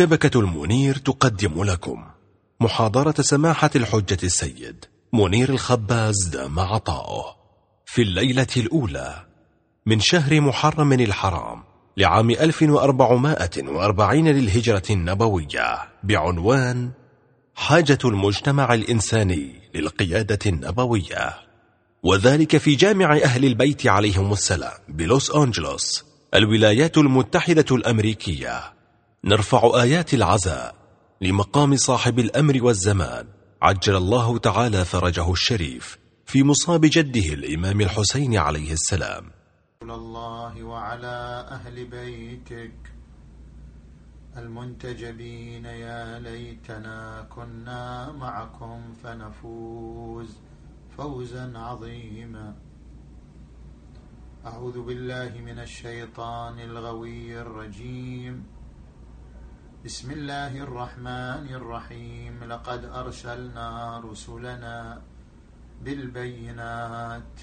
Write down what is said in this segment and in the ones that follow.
شبكة المنير تقدم لكم محاضرة سماحة الحجة السيد منير الخباز دام عطاؤه. في الليلة الأولى من شهر محرم الحرام لعام 1440 للهجرة النبوية بعنوان حاجة المجتمع الإنساني للقيادة النبوية. وذلك في جامع أهل البيت عليهم السلام بلوس أنجلوس الولايات المتحدة الأمريكية. نرفع آيات العزاء لمقام صاحب الأمر والزمان. عجل الله تعالى فرجه الشريف في مصاب جده الإمام الحسين عليه السلام. الله وعلى أهل بيتك المنتجبين يا ليتنا كنا معكم فنفوز فوزا عظيما. أعوذ بالله من الشيطان الغوي الرجيم. بسم الله الرحمن الرحيم. لقد أرسلنا رسلنا بالبينات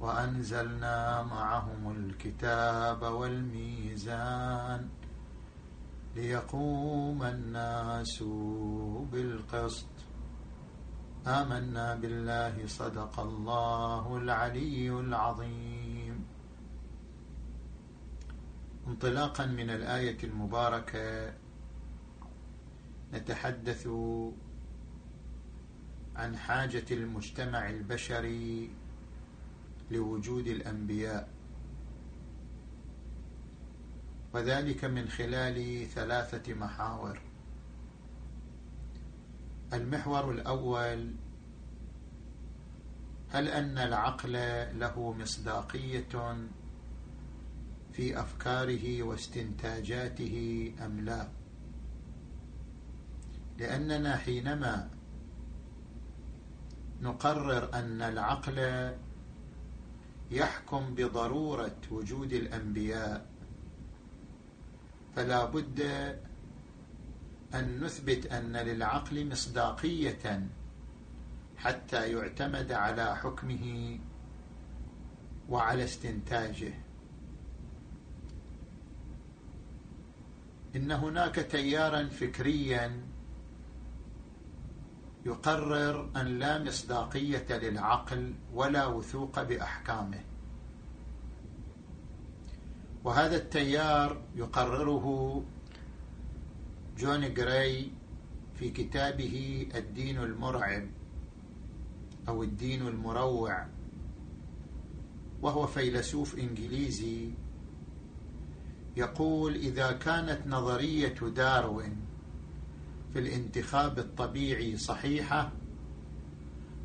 وأنزلنا معهم الكتاب والميزان ليقوم الناس بالقسط. آمنا بالله صدق الله العلي العظيم. انطلاقا من الآية المباركة نتحدث عن حاجة المجتمع البشري لوجود الأنبياء. وذلك من خلال ثلاثة محاور. المحور الأول هل أن العقل له مصداقية في أفكاره واستنتاجاته أم لا؟ لأننا حينما نقرر أن العقل يحكم بضرورة وجود الأنبياء فلا بد أن نثبت أن للعقل مصداقية حتى يعتمد على حكمه وعلى استنتاجه. إن هناك تيارا فكريا يقرر أن لا مصداقية للعقل ولا وثوق بأحكامه. وهذا التيار يقرره جون جراي في كتابه الدين المرعب أو الدين المروع وهو فيلسوف إنجليزي يقول إذا كانت نظرية داروين في الانتخاب الطبيعي صحيحة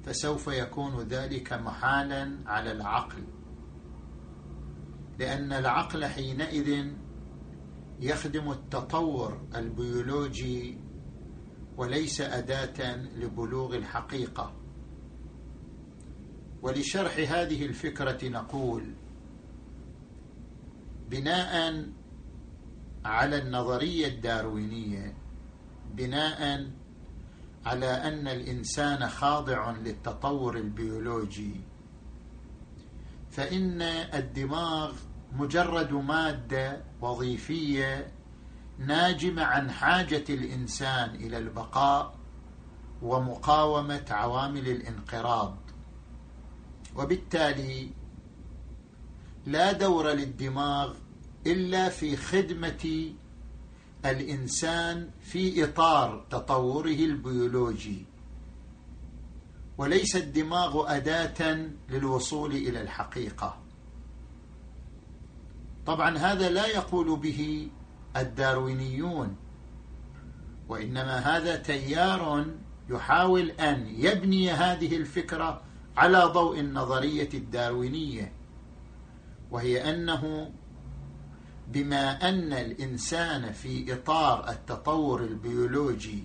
فسوف يكون ذلك محالا على العقل. لأن العقل حينئذ يخدم التطور البيولوجي وليس أداة لبلوغ الحقيقة. ولشرح هذه الفكرة نقول بناء على النظرية الداروينية بناء على أن الإنسان خاضع للتطور البيولوجي فإن الدماغ مجرد مادة وظيفية ناجمة عن حاجة الإنسان إلى البقاء ومقاومة عوامل الانقراض. وبالتالي لا دور للدماغ إلا في خدمة الإنسان في إطار تطوره البيولوجي. وليس الدماغ أداة للوصول إلى الحقيقة. طبعا هذا لا يقول به الداروينيون وإنما هذا تيار يحاول أن يبني هذه الفكرة على ضوء النظرية الداروينية وهي أنه بما أن الإنسان في إطار التطور البيولوجي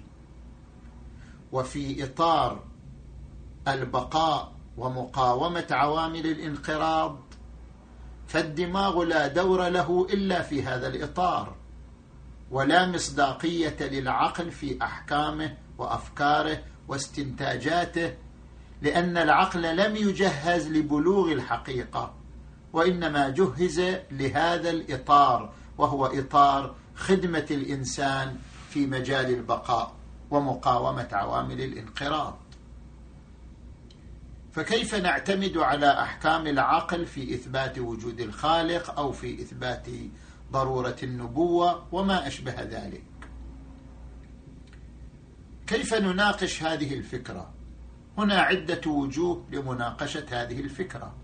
وفي إطار البقاء ومقاومة عوامل الانقراض فالدماغ لا دور له إلا في هذا الإطار ولا مصداقية للعقل في أحكامه وأفكاره واستنتاجاته لأن العقل لم يجهز لبلوغ الحقيقة. وإنما جهز لهذا الإطار وهو إطار خدمة الإنسان في مجال البقاء ومقاومة عوامل الانقراض. فكيف نعتمد على أحكام العقل في إثبات وجود الخالق أو في إثبات ضرورة النبوة وما أشبه ذلك؟ كيف نناقش هذه الفكرة؟ هنا عدة وجوه لمناقشة هذه الفكرة.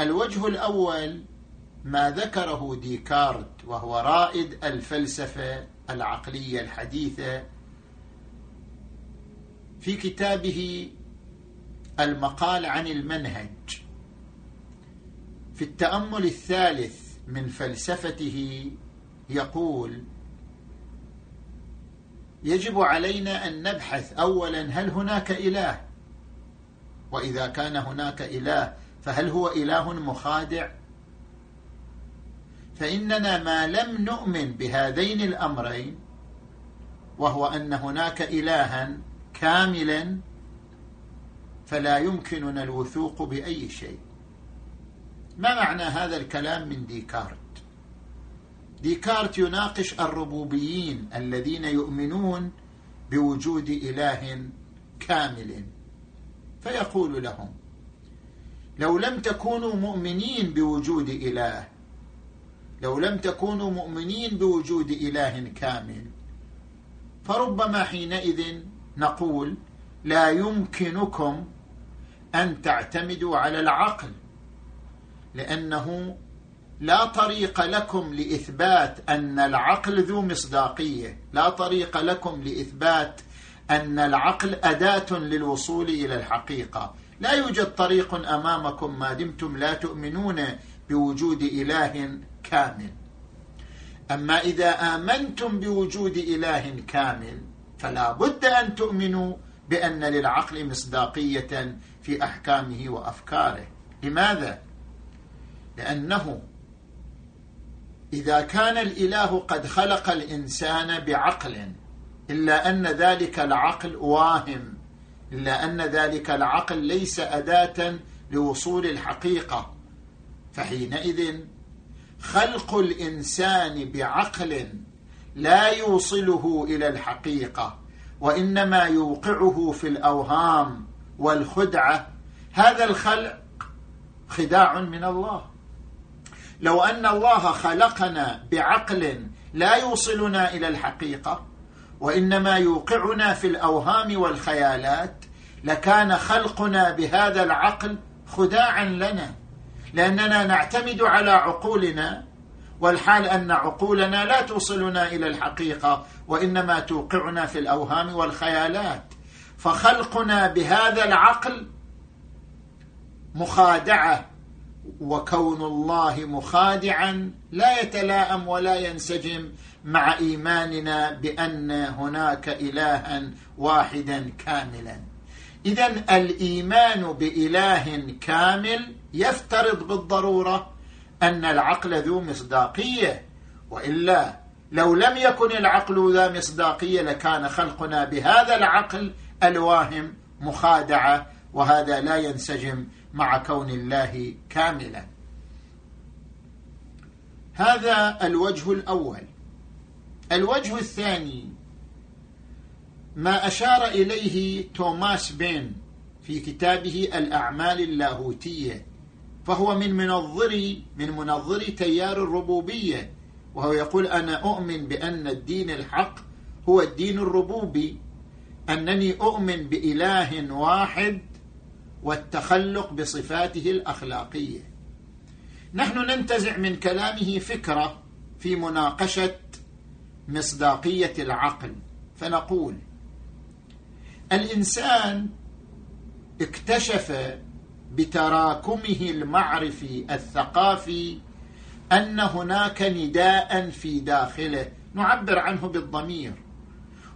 الوجه الأول ما ذكره ديكارت وهو رائد الفلسفة العقلية الحديثة في كتابه المقال عن المنهج. في التأمل الثالث من فلسفته يقول يجب علينا أن نبحث اولا هل هناك إله؟ وإذا كان هناك إله فهل هو إله مخادع؟ فإننا ما لم نؤمن بهذين الأمرين وهو أن هناك الها كاملا فلا يمكننا الوثوق بأي شيء. ما معنى هذا الكلام من ديكارت؟ ديكارت يناقش الربوبيين الذين يؤمنون بوجود إله كامل فيقول لهم لو لم تكونوا مؤمنين بوجود إله لو لم تكونوا مؤمنين بوجود إله كامل فربما حينئذ نقول لا يمكنكم أن تعتمدوا على العقل لأنه لا طريق لكم لإثبات أن العقل ذو مصداقية لا طريق لكم لإثبات أن العقل أداة للوصول إلى الحقيقة. لا يوجد طريق أمامكم ما دمتم لا تؤمنون بوجود إله كامل. أما إذا آمنتم بوجود إله كامل فلا بد أن تؤمنوا بأن للعقل مصداقية في أحكامه وأفكاره. لماذا؟ لأنه إذا كان الإله قد خلق الإنسان بعقل إلا أن ذلك العقل واهم. إلا أن ذلك العقل ليس أداة لوصول الحقيقة. فحينئذ خلق الإنسان بعقل لا يوصله إلى الحقيقة وإنما يوقعه في الأوهام والخدعة. هذا الخلق خداع من الله. لو أن الله خلقنا بعقل لا يوصلنا إلى الحقيقة وإنما يوقعنا في الأوهام والخيالات لكان خلقنا بهذا العقل خداعا لنا لأننا نعتمد على عقولنا والحال أن عقولنا لا توصلنا إلى الحقيقة وإنما توقعنا في الأوهام والخيالات. فخلقنا بهذا العقل مخادعة وكون الله مخادعا لا يتلائم ولا ينسجم مع إيماننا بأن هناك إلها واحدا كاملا. اذا الإيمان بإله كامل يفترض بالضرورة أن العقل ذو مصداقية وإلا لو لم يكن العقل ذا مصداقية لكان خلقنا بهذا العقل ألواهم مخادعة وهذا لا ينسجم مع كون الله كاملا. هذا الوجه الأول. الوجه الثاني ما أشار إليه توماس بين في كتابه الأعمال اللاهوتية فهو من منظري من منظري تيار الربوبية وهو يقول أنا أؤمن بأن الدين الحق هو الدين الربوبي أنني أؤمن بإله واحد والتخلق بصفاته الأخلاقية. نحن ننتزع من كلامه فكرة في مناقشة مصداقية العقل فنقول الإنسان اكتشف بتراكمه المعرفي الثقافي أن هناك نداء في داخله. نعبر عنه بالضمير.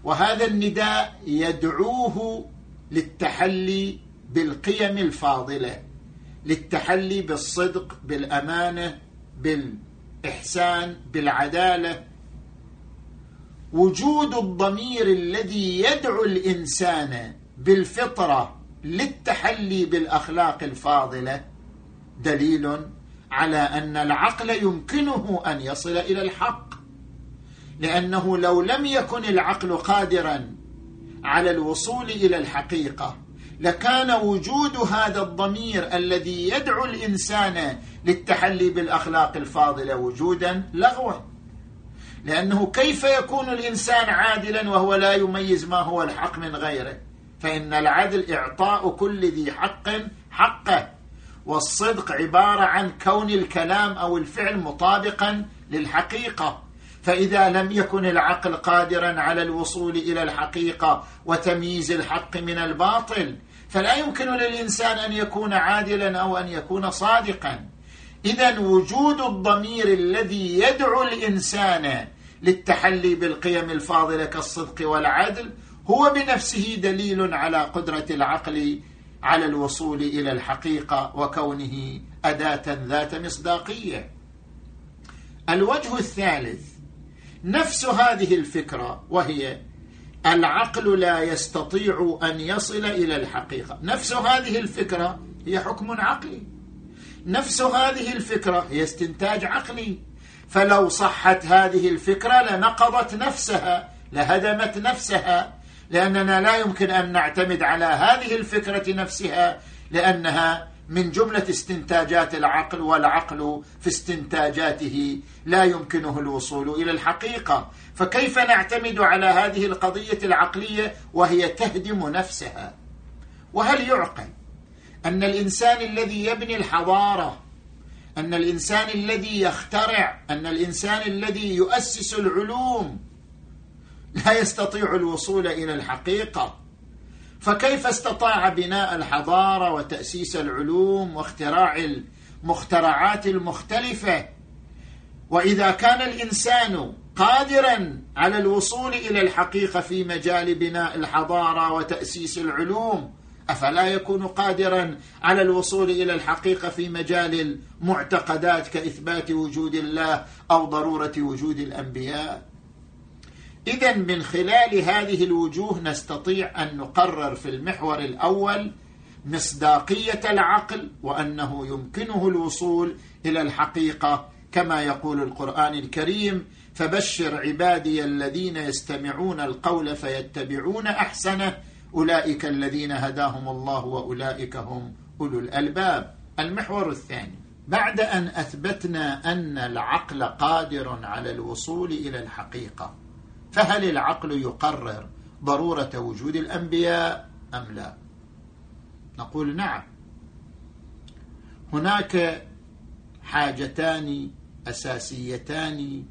وهذا النداء يدعوه للتحلي بالقيم الفاضلة للتحلي بالصدق بالأمانة بالإحسان بالعدالة وجود الضمير الذي يدعو الإنسان بالفطرة للتحلي بالأخلاق الفاضلة دليل على أن العقل يمكنه أن يصل إلى الحق. لأنه لو لم يكن العقل قادرا على الوصول إلى الحقيقة لكان وجود هذا الضمير الذي يدعو الإنسان للتحلي بالأخلاق الفاضلة وجودا لغوا لأنه كيف يكون الإنسان عادلا وهو لا يميز ما هو الحق من غيره؟ فإن العدل إعطاء كل ذي حق حقه والصدق عبارة عن كون الكلام أو الفعل مطابقا للحقيقة. فإذا لم يكن العقل قادرا على الوصول إلى الحقيقة وتمييز الحق من الباطل فلا يمكن للإنسان أن يكون عادلا أو أن يكون صادقا. اذا وجود الضمير الذي يدعو الإنسان للتحلي بالقيم الفاضلة كالصدق والعدل هو بنفسه دليل على قدرة العقل على الوصول إلى الحقيقة وكونه أداة ذات مصداقية. الوجه الثالث نفس هذه الفكرة وهي العقل لا يستطيع أن يصل إلى الحقيقة. نفس هذه الفكرة هي حكم عقلي. نفس هذه الفكرة هي استنتاج عقلي. فلو صحت هذه الفكرة لنقضت نفسها لهدمت نفسها. لأننا لا يمكن أن نعتمد على هذه الفكرة نفسها لأنها من جملة استنتاجات العقل والعقل في استنتاجاته لا يمكنه الوصول إلى الحقيقة. فكيف نعتمد على هذه القضية العقلية وهي تهدم نفسها؟ وهل يعقل أن الإنسان الذي يبني الحضارة أن الإنسان الذي يخترع أن الإنسان الذي يؤسس العلوم لا يستطيع الوصول إلى الحقيقة. فكيف استطاع بناء الحضارة وتأسيس العلوم واختراع المخترعات المختلفة؟ وإذا كان الإنسان قادرا على الوصول إلى الحقيقة في مجال بناء الحضارة وتأسيس العلوم أفلا يكون قادرا على الوصول إلى الحقيقة في مجال المعتقدات كإثبات وجود الله أو ضرورة وجود الأنبياء؟ اذا من خلال هذه الوجوه نستطيع أن نقرر في المحور الأول مصداقية العقل وأنه يمكنه الوصول إلى الحقيقة كما يقول القرآن الكريم فبشر عبادي الذين يستمعون القول فيتبعون أحسنه أولئك الذين هداهم الله وأولئك هم أولو الألباب. المحور الثاني بعد أن أثبتنا أن العقل قادر على الوصول إلى الحقيقة فهل العقل يقرر ضرورة وجود الأنبياء أم لا؟ نقول نعم. هناك حاجتان أساسيتان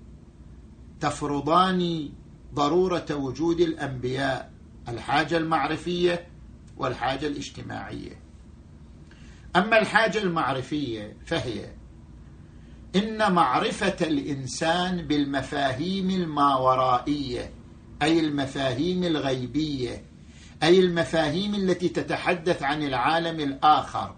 تفرضان ضرورة وجود الأنبياء الحاجة المعرفية والحاجة الاجتماعية. أما الحاجة المعرفية فهي إن معرفة الإنسان بالمفاهيم الماورائية أي المفاهيم الغيبية أي المفاهيم التي تتحدث عن العالم الآخر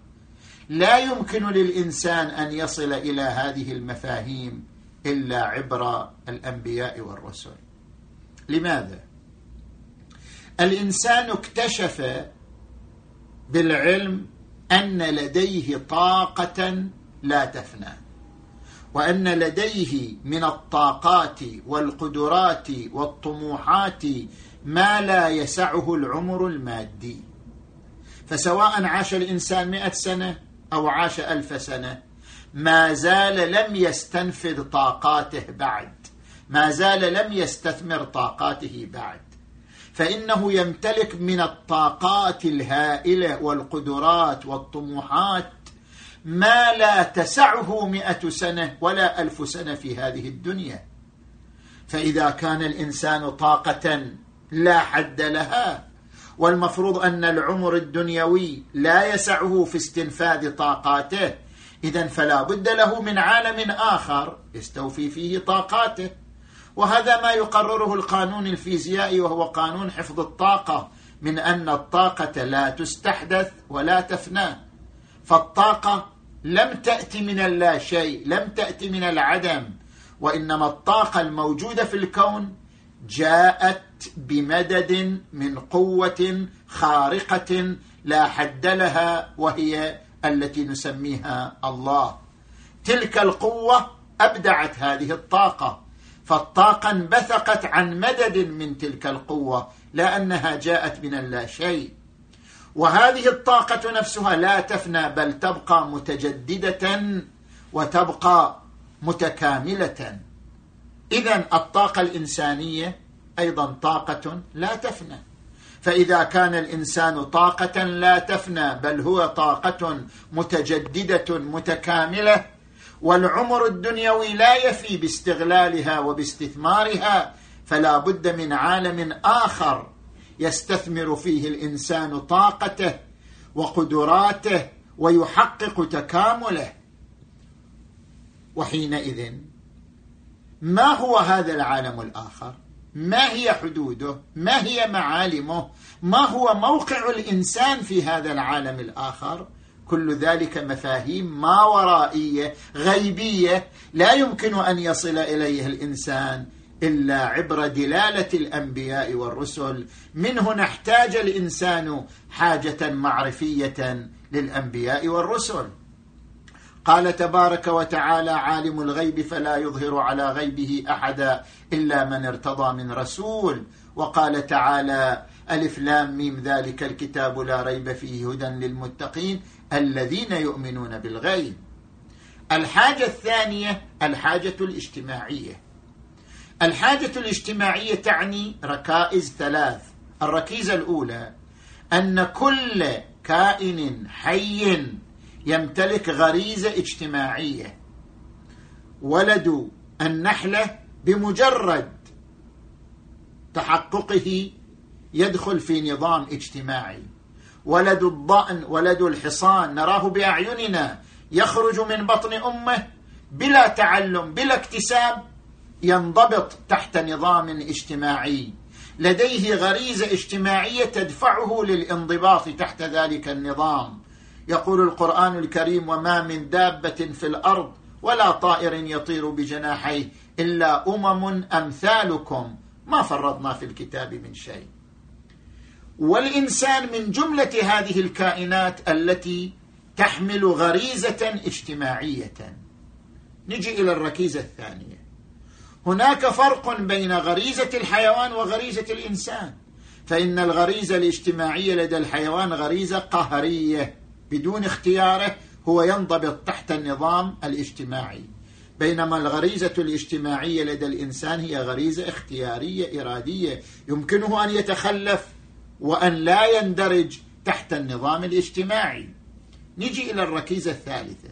لا يمكن للإنسان أن يصل إلى هذه المفاهيم إلا عبر الأنبياء والرسل. لماذا؟ الإنسان اكتشف بالعلم أن لديه طاقة لا تفنى وأن لديه من الطاقات والقدرات والطموحات ما لا يسعه العمر المادي. فسواء عاش الإنسان مئة سنة أو عاش ألف سنة ما زال لم يستنفذ طاقاته بعد ما زال لم يستثمر طاقاته بعد. فإنه يمتلك من الطاقات الهائلة والقدرات والطموحات ما لا تسعه مئة سنة ولا ألف سنة في هذه الدنيا. فإذا كان الإنسان طاقة لا حد لها والمفروض أن العمر الدنيوي لا يسعه في استنفاذ طاقاته إذا فلا بد له من عالم آخر يستوفي فيه طاقاته. وهذا ما يقرره القانون الفيزيائي وهو قانون حفظ الطاقة من أن الطاقة لا تستحدث ولا تفنى. فالطاقة لم تأتي من اللا شيء لم تأتي من العدم. وإنما الطاقة الموجودة في الكون جاءت بمدد من قوة خارقة لا حد لها وهي التي نسميها الله. تلك القوة أبدعت هذه الطاقة. فالطاقة انبثقت عن مدد من تلك القوة لا انها جاءت من اللا شيء وهذه الطاقة نفسها لا تفنى بل تبقى متجددة وتبقى متكاملة. إذا الطاقة الإنسانية أيضا طاقة لا تفنى. فإذا كان الإنسان طاقة لا تفنى بل هو طاقة متجددة متكاملة والعمر الدنيوي لا يفي باستغلالها وباستثمارها فلا بد من عالم آخر يستثمر فيه الإنسان طاقته وقدراته ويحقق تكامله. وحينئذ ما هو هذا العالم الآخر؟ ما هي حدوده؟ ما هي معالمه؟ ما هو موقع الإنسان في هذا العالم الآخر؟ كل ذلك مفاهيم ما ورائية غيبية لا يمكن أن يصل اليه الإنسان إلا عبر دلالة الأنبياء والرسل. من هنا احتاج الإنسان حاجة معرفية للأنبياء والرسل. قال تبارك وتعالى عالم الغيب فلا يظهر على غيبه أحدا إلا من ارتضى من رسول وقال تعالى ألف لام ميم ذلك الكتاب لا ريب فيه هدى للمتقين الذين يؤمنون بالغيب. الحاجة الثانية الحاجة الاجتماعية. الحاجة الاجتماعية تعني ركائز ثلاث. الركيزة الأولى أن كل كائن حي يمتلك غريزة اجتماعية. ولد النحله بمجرد تحققه يدخل في نظام اجتماعي. ولد الضأن ولد الحصان. نراه بأعيننا. يخرج من بطن أمه بلا تعلم بلا اكتساب. ينضبط تحت نظام اجتماعي. لديه غريزة اجتماعية تدفعه للانضباط تحت ذلك النظام. يقول القرآن الكريم وما من دابة في الأرض ولا طائر يطير بجناحيه إلا أمم أمثالكم. ما فرطنا في الكتاب من شيء. والإنسان من جملة هذه الكائنات التي تحمل غريزة اجتماعية. نجي إلى الركيزة الثانية. هناك فرق بين غريزة الحيوان وغريزة الإنسان. فإن الغريزة الاجتماعية لدى الحيوان غريزة قهرية بدون اختياره هو ينضبط تحت النظام الاجتماعي. بينما الغريزة الاجتماعية لدى الإنسان هي غريزة اختيارية إرادية. يمكنه أن يتخلف وأن لا يندرج تحت النظام الاجتماعي. نجي إلى الركيزة الثالثة.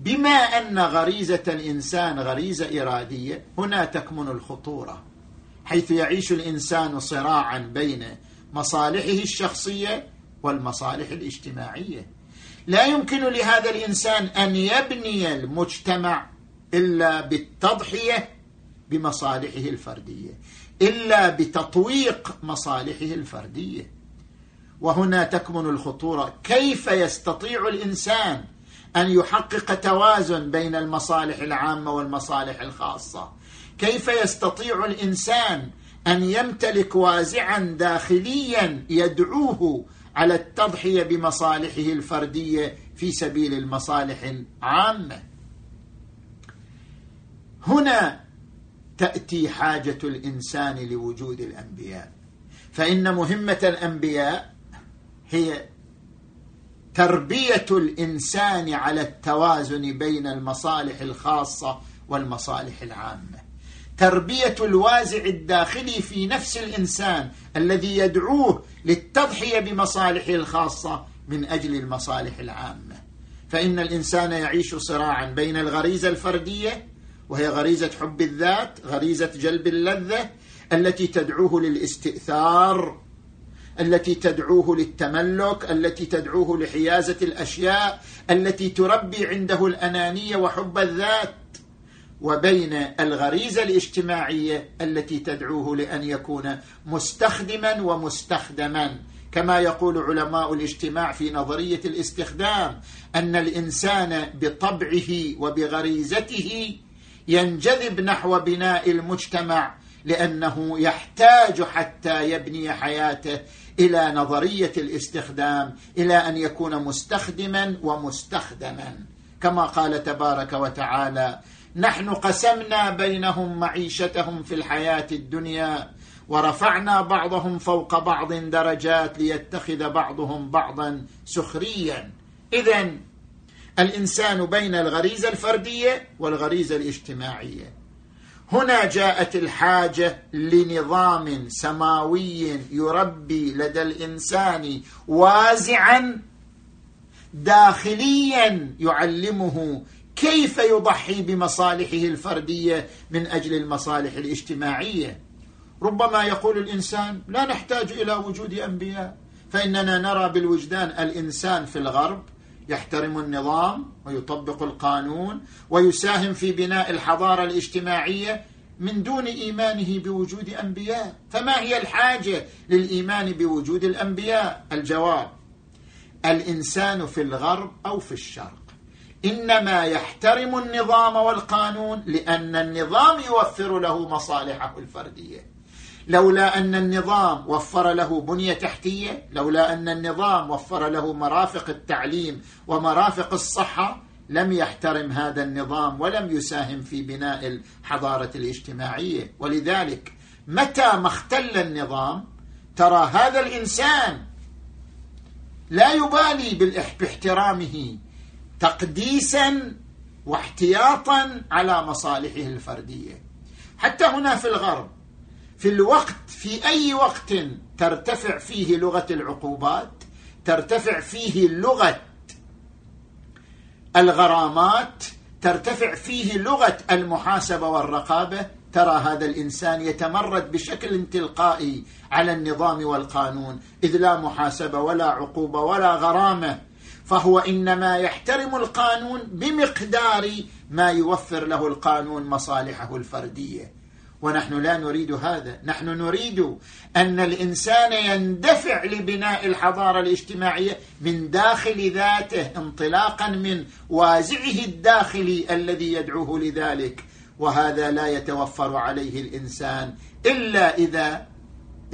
بما أن غريزة الإنسان غريزة إرادية هنا تكمن الخطورة. حيث يعيش الإنسان صراعا بين مصالحه الشخصية والمصالح الاجتماعية. لا يمكن لهذا الإنسان أن يبني المجتمع إلا بالتضحية بمصالحه الفردية. إلا بتطويق مصالحه الفردية. وهنا تكمن الخطورة. كيف يستطيع الإنسان أن يحقق توازن بين المصالح العامة والمصالح الخاصة؟ كيف يستطيع الإنسان أن يمتلك وازعا داخليا يدعوه على التضحية بمصالحه الفردية في سبيل المصالح العامة؟ هنا تأتي حاجة الإنسان لوجود الأنبياء. فإن مهمة الأنبياء هي تربية الإنسان على التوازن بين المصالح الخاصة والمصالح العامة. تربية الوازع الداخلي في نفس الإنسان الذي يدعوه للتضحية بمصالحه الخاصة من أجل المصالح العامة. فإن الإنسان يعيش صراعا بين الغريزة الفردية وهي غريزة حب الذات غريزة جلب اللذة التي تدعوه للاستئثار التي تدعوه للتملك التي تدعوه لحيازة الأشياء التي تربي عنده الأنانية وحب الذات. وبين الغريزة الاجتماعية التي تدعوه لأن يكون مستخدما ومستخدما. كما يقول علماء الاجتماع في نظرية الاستخدام أن الإنسان بطبعه وبغريزته ينجذب نحو بناء المجتمع لأنه يحتاج حتى يبني حياته إلى نظرية الاستخدام إلى أن يكون مستخدما ومستخدما. كما قال تبارك وتعالى نحن قسمنا بينهم معيشتهم في الحياة الدنيا ورفعنا بعضهم فوق بعض درجات ليتخذ بعضهم بعضا سخريا. اذا الإنسان بين الغريزه الفردية والغريزه الاجتماعية. هنا جاءت الحاجة لنظام سماوي يربي لدى الإنسان وازعا داخليا يعلمه كيف يضحي بمصالحه الفردية من أجل المصالح الاجتماعية. ربما يقول الإنسان لا نحتاج إلى وجود أنبياء فإننا نرى بالوجدان الإنسان في الغرب يحترم النظام ويطبق القانون ويساهم في بناء الحضارة الاجتماعية من دون إيمانه بوجود أنبياء. فما هي الحاجة للإيمان بوجود الأنبياء؟ الجواب الإنسان في الغرب أو في الشرق. إنما يحترم النظام والقانون لأن النظام يوفر له مصالحه الفردية. لولا أن النظام وفر له بنية تحتية لولا أن النظام وفر له مرافق التعليم ومرافق الصحة لم يحترم هذا النظام ولم يساهم في بناء الحضارة الاجتماعية. ولذلك متى ما اختل النظام ترى هذا الإنسان لا يبالي باحترامه تقديسا واحتياطا على مصالحه الفردية. حتى هنا في الغرب في الوقت في أي وقت ترتفع فيه لغة العقوبات ترتفع فيه لغة الغرامات ترتفع فيه لغة المحاسبة والرقابة ترى هذا الإنسان يتمرد بشكل تلقائي على النظام والقانون إذ لا محاسبة ولا عقوبة ولا غرامة. فهو إنما يحترم القانون بمقدار ما يوفر له القانون مصالحه الفردية. ونحن لا نريد هذا. نحن نريد أن الإنسان يندفع لبناء الحضارة الاجتماعية من داخل ذاته انطلاقا من وازعه الداخلي الذي يدعوه لذلك. وهذا لا يتوفر عليه الإنسان إلا إذا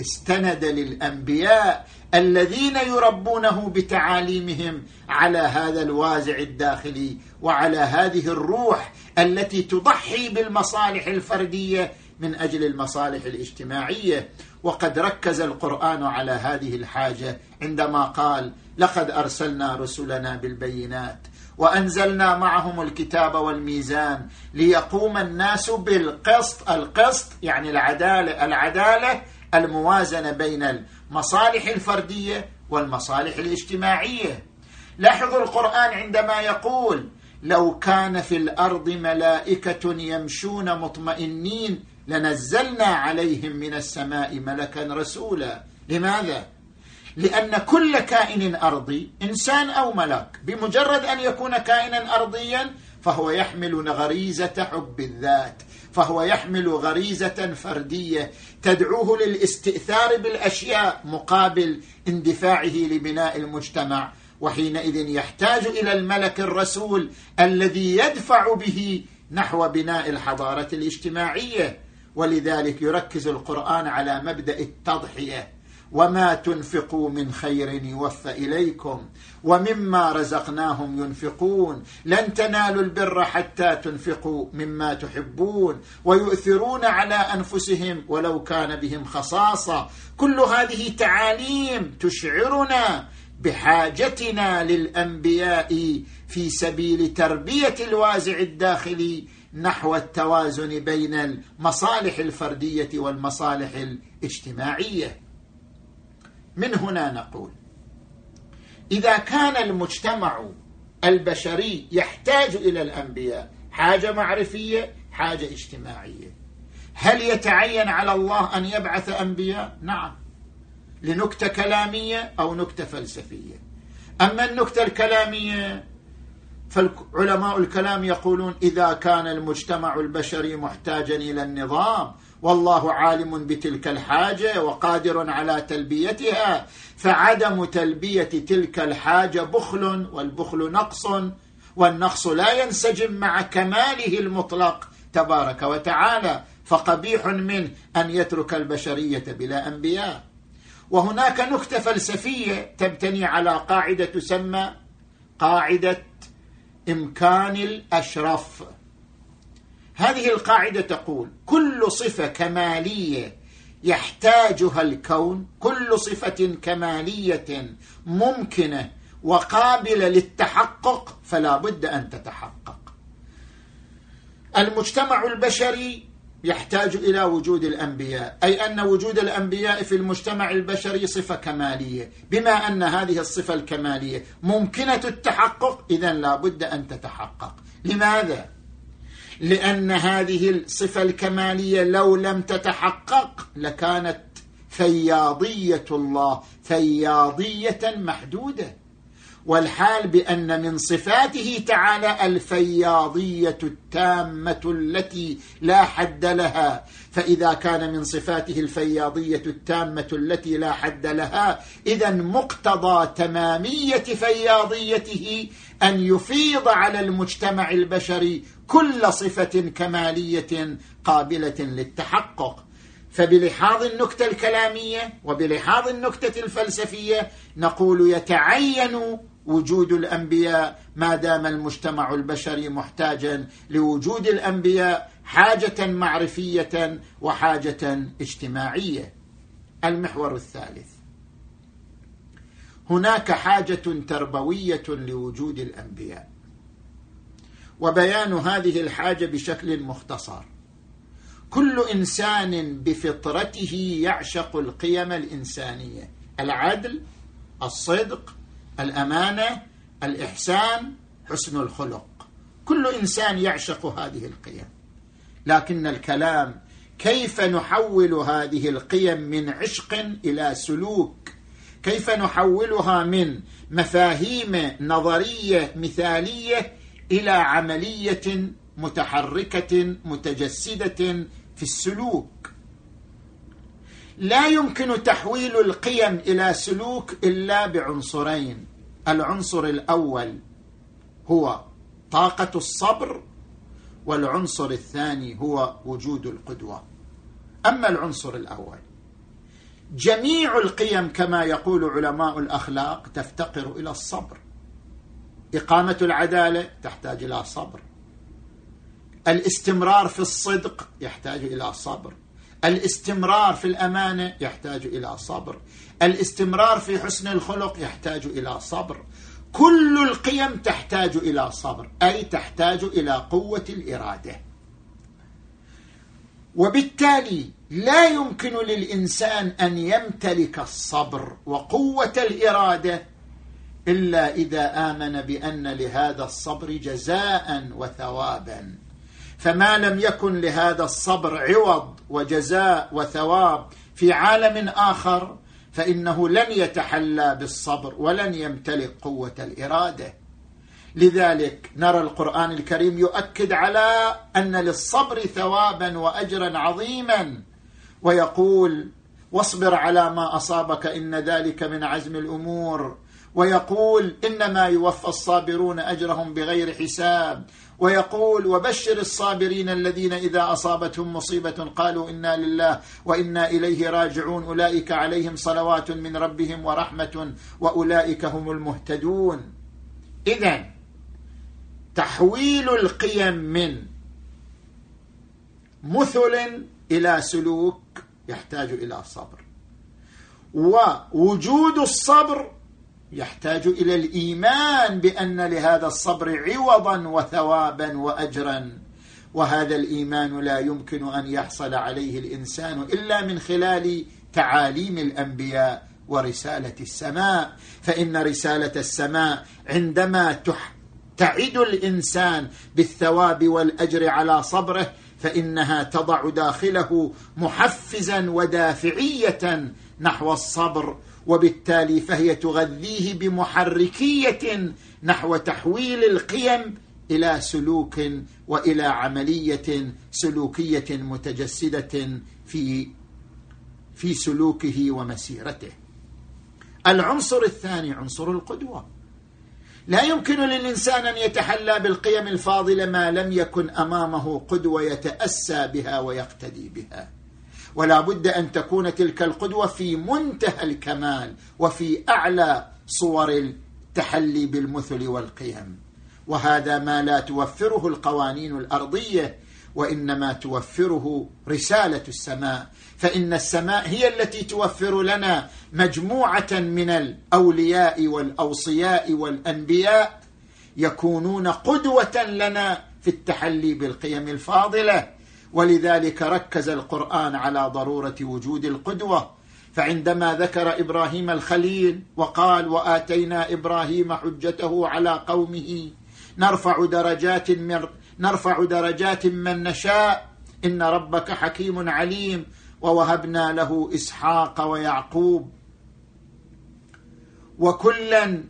استند للأنبياء الذين يربونه بتعاليمهم على هذا الوازع الداخلي وعلى هذه الروح التي تضحي بالمصالح الفردية من أجل المصالح الاجتماعية وقد ركز القرآن على هذه الحاجة عندما قال لقد أرسلنا رسلنا بالبينات وأنزلنا معهم الكتاب والميزان ليقوم الناس بالقسط القسط يعني العدالة العدالة الموازنة بين المصالح الفردية والمصالح الاجتماعية. لاحظوا القرآن عندما يقول لو كان في الأرض ملائكة يمشون مطمئنين لنزلنا عليهم من السماء ملكا رسولا. لماذا؟ لأن كل كائن أرضي إنسان أو ملاك بمجرد أن يكون كائنا أرضيا فهو يحمل غريزة حب الذات فهو يحمل غريزة فردية تدعوه للاستئثار بالأشياء مقابل اندفاعه لبناء المجتمع. وحينئذ يحتاج إلى الملك الرسول الذي يدفع به نحو بناء الحضارة الاجتماعية. ولذلك يركز القرآن على مبدأ التضحية. وما تنفقوا من خير يوفى إليكم ومما رزقناهم ينفقون. لن تنالوا البر حتى تنفقوا مما تحبون. ويؤثرون على أنفسهم ولو كان بهم خصاصة. كل هذه تعاليم تشعرنا بحاجتنا للأنبياء في سبيل تربية الوازع الداخلي نحو التوازن بين المصالح الفردية والمصالح الاجتماعية. من هنا نقول إذا كان المجتمع البشري يحتاج إلى الأنبياء حاجة معرفية حاجة اجتماعية هل يتعين على الله أن يبعث أنبياء؟ نعم. لنكتة كلامية أو نكتة فلسفية. أما النكتة الكلامية فالعلماء الكلام يقولون إذا كان المجتمع البشري محتاجا إلى النظام والله عالم بتلك الحاجة وقادر على تلبيتها فعدم تلبية تلك الحاجة بخل والبخل نقص والنقص لا ينسجم مع كماله المطلق تبارك وتعالى فقبيح منه أن يترك البشرية بلا أنبياء. وهناك نكتة فلسفية تبتني على قاعدة تسمى قاعدة إمكان الأشرف. هذه القاعدة تقول كل صفة كمالية يحتاجها الكون كل صفة كمالية ممكنة وقابلة للتحقق فلا بد أن تتحقق. المجتمع البشري يحتاج إلى وجود الأنبياء. أي أن وجود الأنبياء في المجتمع البشري صفة كمالية. بما أن هذه الصفة الكمالية ممكنة التحقق إذا لا بد أن تتحقق. لماذا؟ لأن هذه الصفة الكمالية لو لم تتحقق لكانت فياضيه الله فياضيه محدودة. والحال بأن من صفاته تعالى الفياضية التامة التي لا حد لها. فإذا كان من صفاته الفياضية التامة التي لا حد لها اذا مقتضى تمامية فياضيته أن يفيض على المجتمع البشري كل صفة كمالية قابلة للتحقق. فبلحاظ النكتة الكلامية وبلحاظ النكتة الفلسفية نقول يتعين وجود الأنبياء ما دام المجتمع البشري محتاجا لوجود الأنبياء حاجة معرفية وحاجة اجتماعية. المحور الثالث. هناك حاجة تربوية لوجود الأنبياء. وبيان هذه الحاجة بشكل مختصر. كل إنسان بفطرته يعشق القيم الإنسانية العدل الصدق الأمانة الإحسان حسن الخلق. كل إنسان يعشق هذه القيم. لكن الكلام كيف نحول هذه القيم من عشق إلى سلوك؟ كيف نحولها من مفاهيم نظرية مثالية إلى عملية متحركة متجسدة في السلوك؟ لا يمكن تحويل القيم إلى سلوك إلا بعنصرين. العنصر الأول هو طاقة الصبر والعنصر الثاني هو وجود القدوة. أما العنصر الأول جميع القيم كما يقول علماء الأخلاق تفتقر إلى الصبر. إقامة العدالة تحتاج إلى صبر. الاستمرار في الصدق يحتاج إلى صبر. الاستمرار في الأمانة يحتاج إلى صبر. الاستمرار في حسن الخلق يحتاج إلى صبر. كل القيم تحتاج إلى صبر أي تحتاج إلى قوة الإرادة. وبالتالي لا يمكن للإنسان أن يمتلك الصبر وقوة الإرادة إلا إذا آمن بأن لهذا الصبر جزاء وثوابا. فما لم يكن لهذا الصبر عوض وجزاء وثواب في عالم آخر فإنه لن يتحلى بالصبر ولن يمتلك قوة الإرادة. لذلك نرى القرآن الكريم يؤكد على أن للصبر ثوابا واجرا عظيما ويقول واصبر على ما أصابك إن ذلك من عزم الأمور. ويقول إنما يوفى الصابرون أجرهم بغير حساب ويقول وبشر الصابرين الذين إذا أصابتهم مصيبة قالوا إنا لله وإنا إليه راجعون. أولئك عليهم صلوات من ربهم ورحمة وأولئك هم المهتدون. اذا تحويل القيم من مثل إلى سلوك يحتاج إلى صبر. ووجود الصبر يحتاج إلى الإيمان بأن لهذا الصبر عوضا وثوابا واجرا. وهذا الإيمان لا يمكن أن يحصل عليه الإنسان إلا من خلال تعاليم الأنبياء ورسالة السماء. فإن رسالة السماء عندما تعد الإنسان بالثواب والأجر على صبره فإنها تضع داخله محفزا ودافعية نحو الصبر. وبالتالي فهي تغذيه بمحركية نحو تحويل القيم إلى سلوك وإلى عملية سلوكية متجسدة في في سلوكه ومسيرته. العنصر الثاني عنصر القدوة. لا يمكن للإنسان أن يتحلى بالقيم الفاضلة ما لم يكن أمامه قدوة يتأسى بها ويقتدي بها. ولا بد أن تكون تلك القدوة في منتهى الكمال وفي أعلى صور التحلي بالمثل والقيم. وهذا ما لا توفره القوانين الأرضية وإنما توفره رسالة السماء. فإن السماء هي التي توفر لنا مجموعة من الأولياء والأوصياء والأنبياء يكونون قدوة لنا في التحلي بالقيم الفاضلة. ولذلك ركز القرآن على ضرورة وجود القدوة. فعندما ذكر إبراهيم الخليل وقال وآتينا إبراهيم حجته على قومه. نرفع درجات من نرفع درجات من نشاء. إن ربك حكيم عليم. ووهبنا له إسحاق ويعقوب. وكلا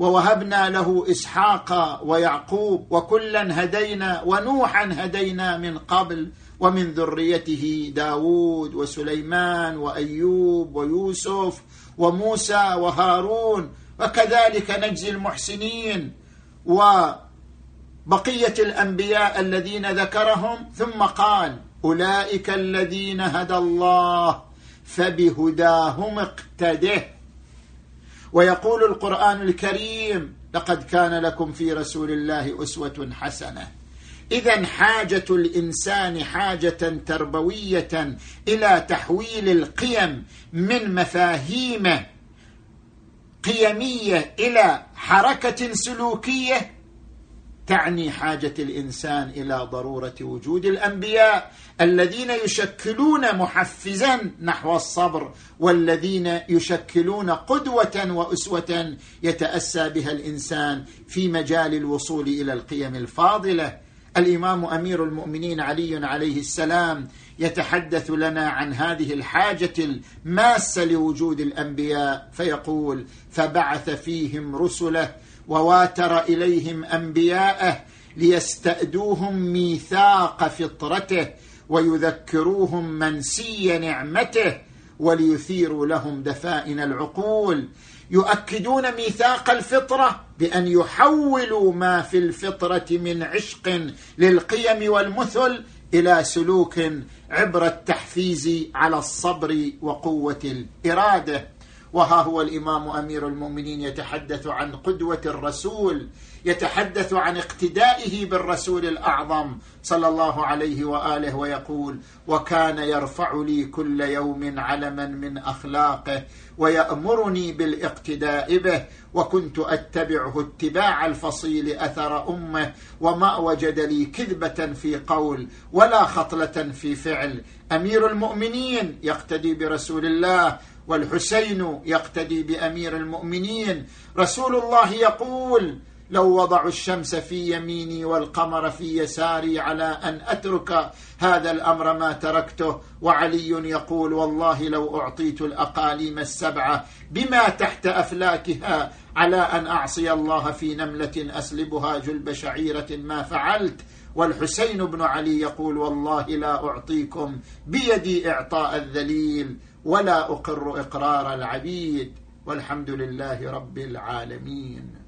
ووهبنا له إسحاق ويعقوب وكلا هدينا ونوحا هدينا من قبل ومن ذريته داود وسليمان وأيوب ويوسف وموسى وهارون وكذلك نجزي المحسنين وبقية الأنبياء الذين ذكرهم ثم قال أولئك الذين هدى الله فبهداهم اقتده ويقول القرآن الكريم لقد كان لكم في رسول الله أسوة حسنة. اذا حاجة الإنسان حاجة تربوية إلى تحويل القيم من مفاهيم قيمية إلى حركة سلوكية تعني حاجة الإنسان إلى ضرورة وجود الأنبياء الذين يشكلون محفزا نحو الصبر والذين يشكلون قدوة وأسوة يتأسى بها الإنسان في مجال الوصول إلى القيم الفاضلة. الإمام أمير المؤمنين علي عليه السلام يتحدث لنا عن هذه الحاجة الماسة لوجود الأنبياء فيقول فبعث فيهم رسله وواتر إليهم أنبياءه ليستأدوهم ميثاق فطرته ويذكروهم منسي نعمته وليثيروا لهم دفائن العقول. يؤكدون ميثاق الفطرة بأن يحولوا ما في الفطرة من عشق للقيم والمثل إلى سلوك عبر التحفيز على الصبر وقوة الإرادة. وها هو الإمام أمير المؤمنين يتحدث عن قدوة الرسول يتحدث عن اقتدائه بالرسول الأعظم صلى الله عليه وآله ويقول وكان يرفع لي كل يوم علما من أخلاقه ويأمرني بالاقتداء به وكنت أتبعه اتباع الفصيل أثر أمه وما وجد لي كذبة في قول ولا خطلة في فعل. أمير المؤمنين يقتدي برسول الله والحسين يقتدي بأمير المؤمنين. رسول الله يقول لو وضعوا الشمس في يميني والقمر في يساري على أن أترك هذا الأمر ما تركته وعلي يقول والله لو أعطيت الأقاليم السبعة بما تحت أفلاكها على أن أعصي الله في نملة أسلبها جلب شعيرة ما فعلت والحسين بن علي يقول والله لا أعطيكم بيدي إعطاء الذليل ولا أقر إقرار العبيد والحمد لله رب العالمين.